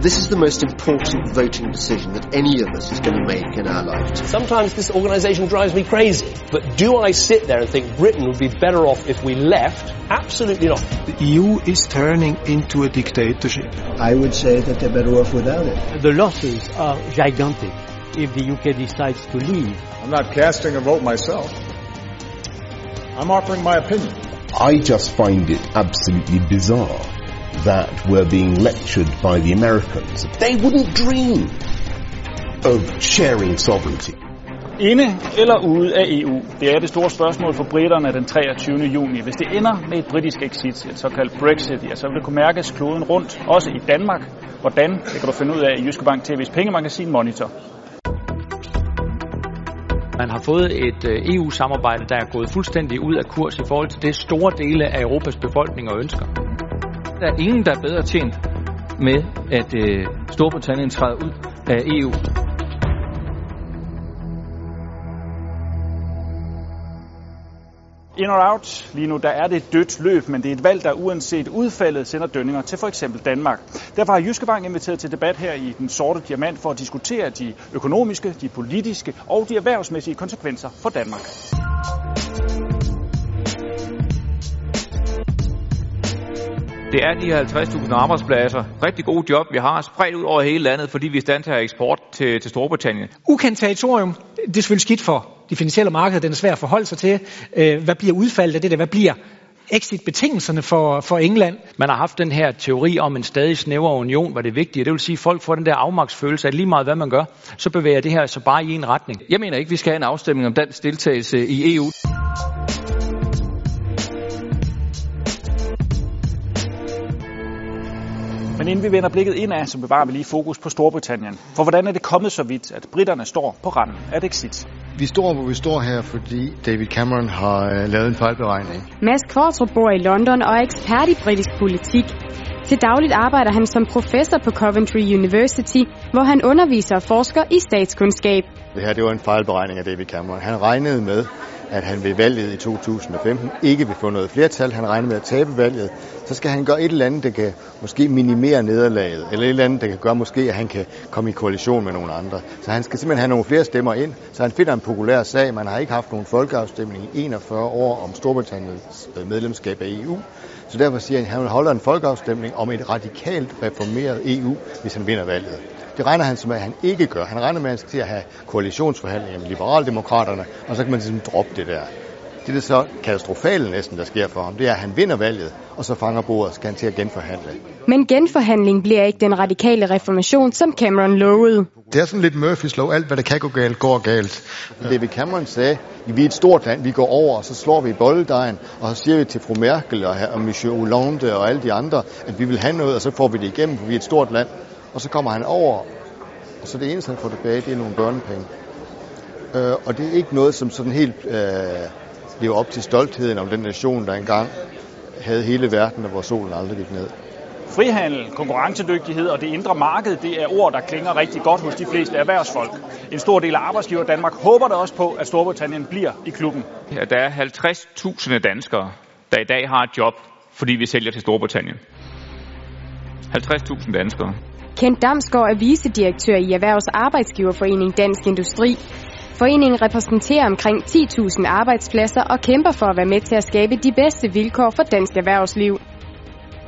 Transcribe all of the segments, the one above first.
This is the most important voting decision that any of us is going to make in our lifetime. Sometimes this organisation drives me crazy, but do I sit there and think Britain would be better off if we left? Absolutely not. The EU is turning into a dictatorship. I would say that they're better off without it. The losses are gigantic if the UK decides to leave. I'm not casting a vote myself. I'm offering my opinion. I just find it absolutely bizarre that we're being lectured by the Americans. They wouldn't dream of sharing sovereignty. Inde eller ude af EU? Det er det store spørgsmål for britterne den 23. juni. Hvis det ender med et britisk exit, et såkaldt Brexit, ja, så vil det kunne mærkes kloden rundt, også i Danmark. Hvordan? Det kan du finde ud af i Jyske Bank TV's pengemagasin Monitor. Man har fået et EU-samarbejde, der er gået fuldstændig ud af kurs i forhold til det store dele af Europas befolkning og ønsker. Der er ingen, der er bedre tjent med, at øh, Storbritannien træder ud af EU. In or out. Lige nu der er det et dødt løb, men det er et valg, der uanset udfaldet sender dønninger til for eksempel Danmark. Derfor har Jyske Bank inviteret til debat her i Den Sorte Diamant for at diskutere de økonomiske, de politiske og de erhvervsmæssige konsekvenser for Danmark. Det er de her 50.000 arbejdspladser, rigtig gode job, vi har spredt ud over hele landet, fordi vi er i stand til at eksport til, til Storbritannien. Ukendt territorium, det er selvfølgelig skidt for de finansielle markeder, den er svær at forholde sig til. Hvad bliver udfaldet af det der? Hvad bliver exit-betingelserne for, for England. Man har haft den her teori om en stadig snævere union, var det vigtige. Det vil sige, at folk får den der afmagtsfølelse, at lige meget hvad man gør, så bevæger det her så bare i en retning. Jeg mener ikke, vi skal have en afstemning om dansk deltagelse i EU. Men inden vi vender blikket indad, så bevarer vi lige fokus på Storbritannien. For hvordan er det kommet så vidt, at britterne står på randen af et exit? Vi står, hvor vi står her, fordi David Cameron har uh, lavet en fejlberegning. Mads Kvartrup bor i London og er ekspert i britisk politik. Til dagligt arbejder han som professor på Coventry University, hvor han underviser og forsker i statskundskab. Det her det var en fejlberegning af David Cameron. Han regnede med, at han ved valget i 2015 ikke vil få noget flertal. Han regner med at tabe valget. Så skal han gøre et eller andet, der kan måske minimere nederlaget, eller et eller andet, der kan gøre måske, at han kan komme i koalition med nogle andre. Så han skal simpelthen have nogle flere stemmer ind, så han finder en populær sag. Man har ikke haft nogen folkeafstemning i 41 år om Storbritanniens øh, medlemskab af EU. Så derfor siger han, at han holder en folkeafstemning om et radikalt reformeret EU, hvis han vinder valget. Det regner han som, at han ikke gør. Han regner med, at han skal til at have koalitionsforhandlinger med liberaldemokraterne, og så kan man ligesom droppe det der. Det er så katastrofale næsten, der sker for ham, det er, at han vinder valget, og så fanger bordet, skal han til at genforhandle. Men genforhandling bliver ikke den radikale reformation, som Cameron lovede. Det er sådan lidt Murphys lov. Alt, hvad der kan gå galt, går galt. David Cameron sagde, at vi er et stort land, vi går over, og så slår vi bolledejen, og så siger vi til fru Merkel og, og Monsieur Hollande og alle de andre, at vi vil have noget, og så får vi det igennem, for vi er et stort land. Og så kommer han over, og så det eneste, han får tilbage, det er nogle børnepenge. Øh, og det er ikke noget, som sådan helt øh, lever op til stoltheden om den nation, der engang havde hele verden, og hvor solen aldrig gik ned. Frihandel, konkurrencedygtighed og det indre marked, det er ord, der klinger rigtig godt hos de fleste erhvervsfolk. En stor del af arbejdsgiver Danmark håber da også på, at Storbritannien bliver i klubben. Ja, der er 50.000 danskere, der i dag har et job, fordi vi sælger til Storbritannien. 50.000 danskere. Kent Damsgaard er vicedirektør i Erhvervs Arbejdsgiverforening Dansk Industri. Foreningen repræsenterer omkring 10.000 arbejdspladser og kæmper for at være med til at skabe de bedste vilkår for dansk erhvervsliv.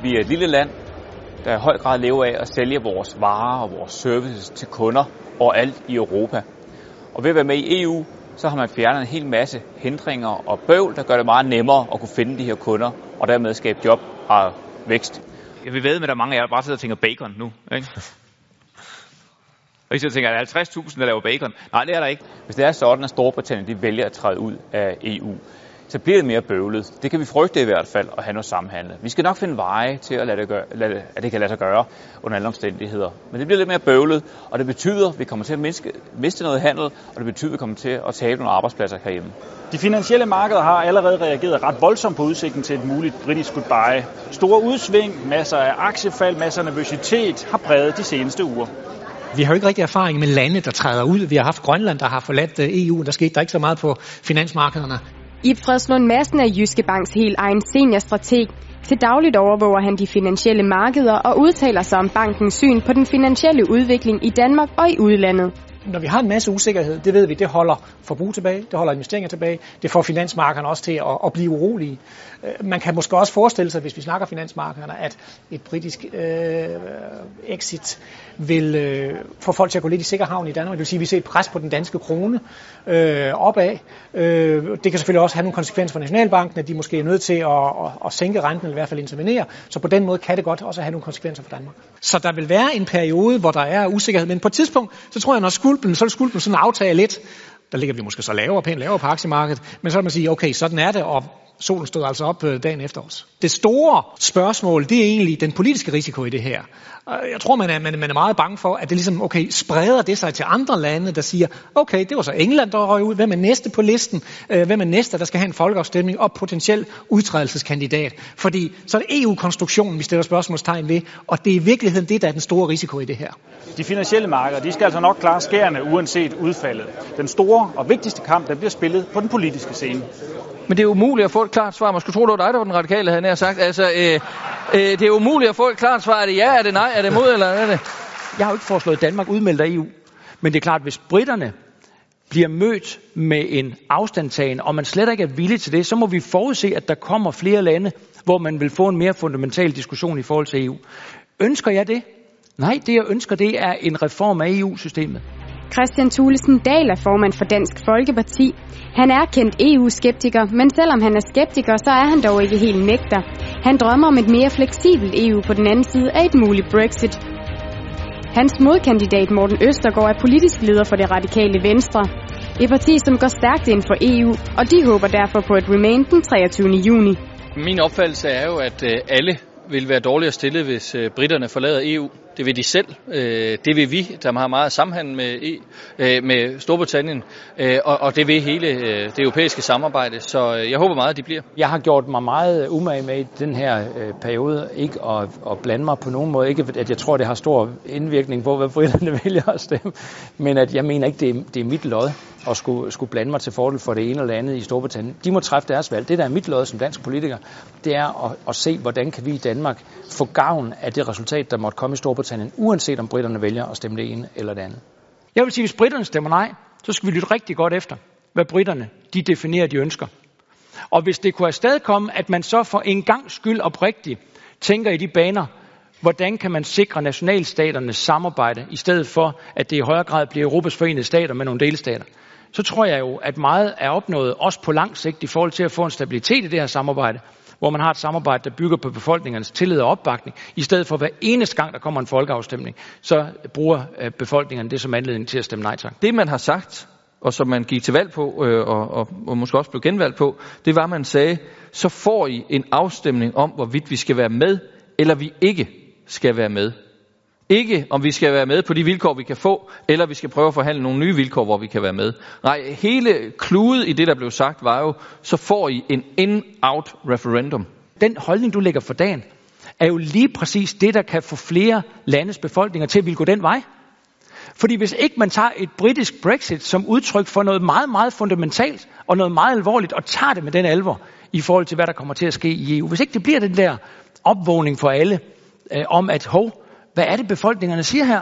Vi er et lille land, der i høj grad lever af at sælge vores varer og vores services til kunder overalt i Europa. Og ved at være med i EU, så har man fjernet en hel masse hindringer og bøvl, der gør det meget nemmere at kunne finde de her kunder, og dermed skabe job og vækst. Jeg vil ved med, at der er mange af jer, der bare sidder og tænker bacon nu. Ikke? Og I tænker, er der 50.000, der laver bacon? Nej, det er der ikke. Hvis det er sådan, at Storbritannien de vælger at træde ud af EU, så bliver det mere bøvlet. Det kan vi frygte i hvert fald at have noget samhandel. Vi skal nok finde veje til at, lade det gøre, lade, at det kan lade sig gøre under alle omstændigheder. Men det bliver lidt mere bøvlet, og det betyder, at vi kommer til at miste, miste noget handel, og det betyder, at vi kommer til at tabe nogle arbejdspladser herhjemme. De finansielle markeder har allerede reageret ret voldsomt på udsigten til et muligt britisk goodbye. Store udsving, masser af aktiefald, masser af nervøsitet har præget de seneste uger. Vi har jo ikke rigtig erfaring med lande, der træder ud. Vi har haft Grønland, der har forladt EU. Der skete der ikke så meget på finansmarkederne. Ib Fredslund Madsen er Jyske Banks helt egen seniorstrateg. Til dagligt overvåger han de finansielle markeder og udtaler sig om bankens syn på den finansielle udvikling i Danmark og i udlandet når vi har en masse usikkerhed, det ved vi, det holder forbrug tilbage, det holder investeringer tilbage, det får finansmarkederne også til at, at blive urolige. Øh, man kan måske også forestille sig, hvis vi snakker finansmarkederne, at et britisk øh, exit vil øh, få folk til at gå lidt i sikker havn i Danmark. Det vil sige, at vi ser et pres på den danske krone øh, opad. Øh, det kan selvfølgelig også have nogle konsekvenser for Nationalbanken, at de måske er nødt til at, at, at sænke renten, eller i hvert fald intervenere. Så på den måde kan det godt også have nogle konsekvenser for Danmark. Så der vil være en periode, hvor der er usikkerhed, men på et tidspunkt, så tror jeg, når skulpen, så vil skulpen sådan aftage lidt. Der ligger vi måske så lavere, pænt lavere på aktiemarkedet, men så vil man sige, okay, sådan er det, og solen stod altså op øh, dagen efter os. Det store spørgsmål, det er egentlig den politiske risiko i det her. Jeg tror, man er, man, man er meget bange for, at det ligesom, okay, spreder det sig til andre lande, der siger, okay, det var så England, der røg ud. Hvem er næste på listen? Øh, hvem er næste, der skal have en folkeafstemning og potentiel udtrædelseskandidat? Fordi så er det EU-konstruktionen, vi stiller spørgsmålstegn ved, og det er i virkeligheden det, der er den store risiko i det her. De finansielle markeder, de skal altså nok klare skærende, uanset udfaldet. Den store og vigtigste kamp, der bliver spillet på den politiske scene. Men det er umuligt at få et klart svar. Man skulle tro, det var dig, der var den radikale, havde jeg sagt. Altså, øh, øh, det er umuligt at få et klart svar. Er det ja, er det nej, er det mod, eller er det? Jeg har jo ikke foreslået, at Danmark udmelder EU. Men det er klart, hvis britterne bliver mødt med en afstandtagen, og man slet ikke er villig til det, så må vi forudse, at der kommer flere lande, hvor man vil få en mere fundamental diskussion i forhold til EU. Ønsker jeg det? Nej, det jeg ønsker, det er en reform af EU-systemet. Christian Thulesen Dahl er formand for Dansk Folkeparti. Han er kendt EU-skeptiker, men selvom han er skeptiker, så er han dog ikke helt nægter. Han drømmer om et mere fleksibelt EU på den anden side af et muligt Brexit. Hans modkandidat Morten Østergaard er politisk leder for det radikale Venstre. Et parti, som går stærkt ind for EU, og de håber derfor på et remain den 23. juni. Min opfattelse er jo, at øh, alle vil være dårligere stillet, hvis øh, britterne forlader EU. Det vil de selv. Øh, det vil vi, der har meget samhandel med, e, øh, med Storbritannien. Øh, og, og det vil hele øh, det europæiske samarbejde. Så øh, jeg håber meget, at de bliver. Jeg har gjort mig meget umage med i den her øh, periode. Ikke at, at blande mig på nogen måde. Ikke at jeg tror, det har stor indvirkning på, hvad britterne vælger at stemme. Men at jeg mener ikke, det er, det er mit lod at skulle, skulle blande mig til fordel for det ene eller andet i Storbritannien. De må træffe deres valg. Det, der er mit lod som dansk politiker, det er at, at se, hvordan kan vi i Danmark få gavn af det resultat, der måtte komme i Storbritannien, uanset om britterne vælger at stemme det ene eller det andet. Jeg vil sige, hvis britterne stemmer nej, så skal vi lytte rigtig godt efter, hvad britterne de definerer, de ønsker. Og hvis det kunne afstedkomme, at man så for en gang skyld oprigtigt tænker i de baner, hvordan kan man sikre nationalstaternes samarbejde, i stedet for, at det i højere grad bliver Europas forenede stater med nogle delstater, så tror jeg jo, at meget er opnået, også på lang sigt, i forhold til at få en stabilitet i det her samarbejde, hvor man har et samarbejde, der bygger på befolkningernes tillid og opbakning, i stedet for hver eneste gang, der kommer en folkeafstemning, så bruger øh, befolkningerne det som anledning til at stemme nej tak. Det man har sagt, og som man gik til valg på, øh, og, og, og måske også blev genvalgt på, det var, at man sagde, så får I en afstemning om, hvorvidt vi skal være med, eller vi ikke skal være med. Ikke om vi skal være med på de vilkår, vi kan få, eller vi skal prøve at forhandle nogle nye vilkår, hvor vi kan være med. Nej, hele kludet i det, der blev sagt, var jo, så får I en in-out referendum. Den holdning, du lægger for dagen, er jo lige præcis det, der kan få flere landes befolkninger til at ville gå den vej. Fordi hvis ikke man tager et britisk Brexit som udtryk for noget meget, meget fundamentalt og noget meget alvorligt, og tager det med den alvor i forhold til, hvad der kommer til at ske i EU. Hvis ikke det bliver den der opvågning for alle øh, om, at hov, hvad er det befolkningerne siger her?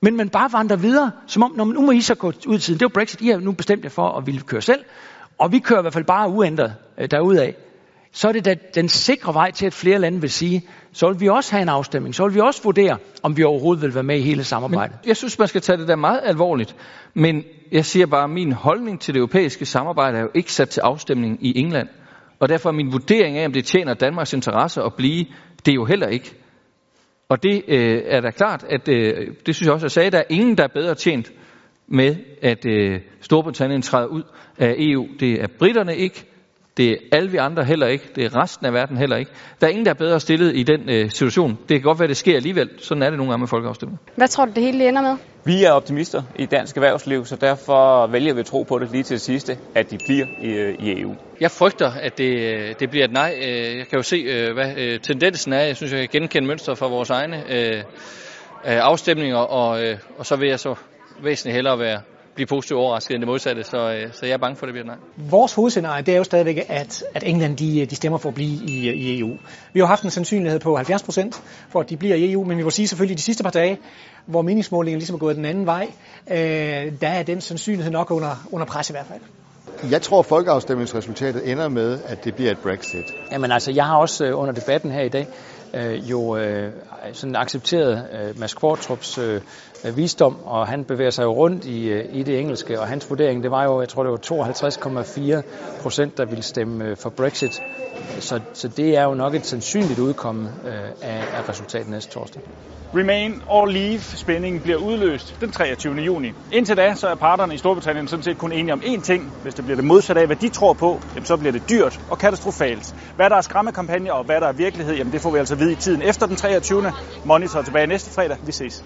Men man bare vandrer videre, som om, når man, nu må I så gå ud i tiden. Det var Brexit, I har nu bestemt jer for at ville køre selv. Og vi kører i hvert fald bare uændret øh, derudad. Så er det da den sikre vej til, at flere lande vil sige, så vil vi også have en afstemning. Så vil vi også vurdere, om vi overhovedet vil være med i hele samarbejdet. Men jeg synes, man skal tage det der meget alvorligt. Men jeg siger bare, at min holdning til det europæiske samarbejde er jo ikke sat til afstemning i England. Og derfor er min vurdering af, om det tjener Danmarks interesse at blive, det er jo heller ikke. Og det øh, er da klart, at øh, det synes jeg også, jeg sagde, der er ingen, der er bedre tjent med, at øh, Storbritannien træder ud af EU. Det er britterne ikke, det er alle vi andre heller ikke, det er resten af verden heller ikke. Der er ingen, der er bedre stillet i den øh, situation. Det kan godt være, det sker alligevel. Sådan er det nogle gange med folkeafstemning. Hvad tror du, det hele ender med? Vi er optimister i dansk erhvervsliv, så derfor vælger vi at tro på det lige til det sidste, at de bliver i, øh, i EU. Jeg frygter, at det, øh, det bliver et nej. Øh, jeg kan jo se, hvad tendensen er. Jeg synes, jeg kan genkende mønstre fra vores egne afstemninger, og, og så vil jeg så væsentligt hellere være blive positivt overrasket end det modsatte, så, øh, så jeg er bange for, at det bliver nej. Vores hovedscenarie det er jo stadigvæk, at, at England de, øh, de stemmer for at blive i, øh, i EU. Vi har haft en sandsynlighed på 70 procent for, at de bliver i EU, men vi må sige selvfølgelig, at de sidste par dage, hvor meningsmålingen ligesom er gået den anden vej, øh, der er den sandsynlighed nok under, under pres i hvert fald. Jeg tror, at folkeafstemningsresultatet ender med, at det bliver et Brexit. Jamen altså, jeg har også øh, under debatten her i dag øh, jo øh, sådan accepteret øh, Mads Kvartrups øh, visdom, og han bevæger sig jo rundt i, øh, i det engelske, og hans vurdering, det var jo, jeg tror det var 52,4 procent, der ville stemme for Brexit. Så, så det er jo nok et sandsynligt udkomme øh, af, af resultatet næste torsdag. Remain or Leave spændingen bliver udløst den 23. juni. Indtil da så er parterne i Storbritannien sådan set kun enige om én ting. Hvis det bliver det modsatte af, hvad de tror på, jamen, så bliver det dyrt og katastrofalt. Hvad der er skræmmekampagne og hvad der er virkelighed, jamen, det får vi altså vide i tiden efter den 23. Monitor tilbage næste fredag. Vi ses.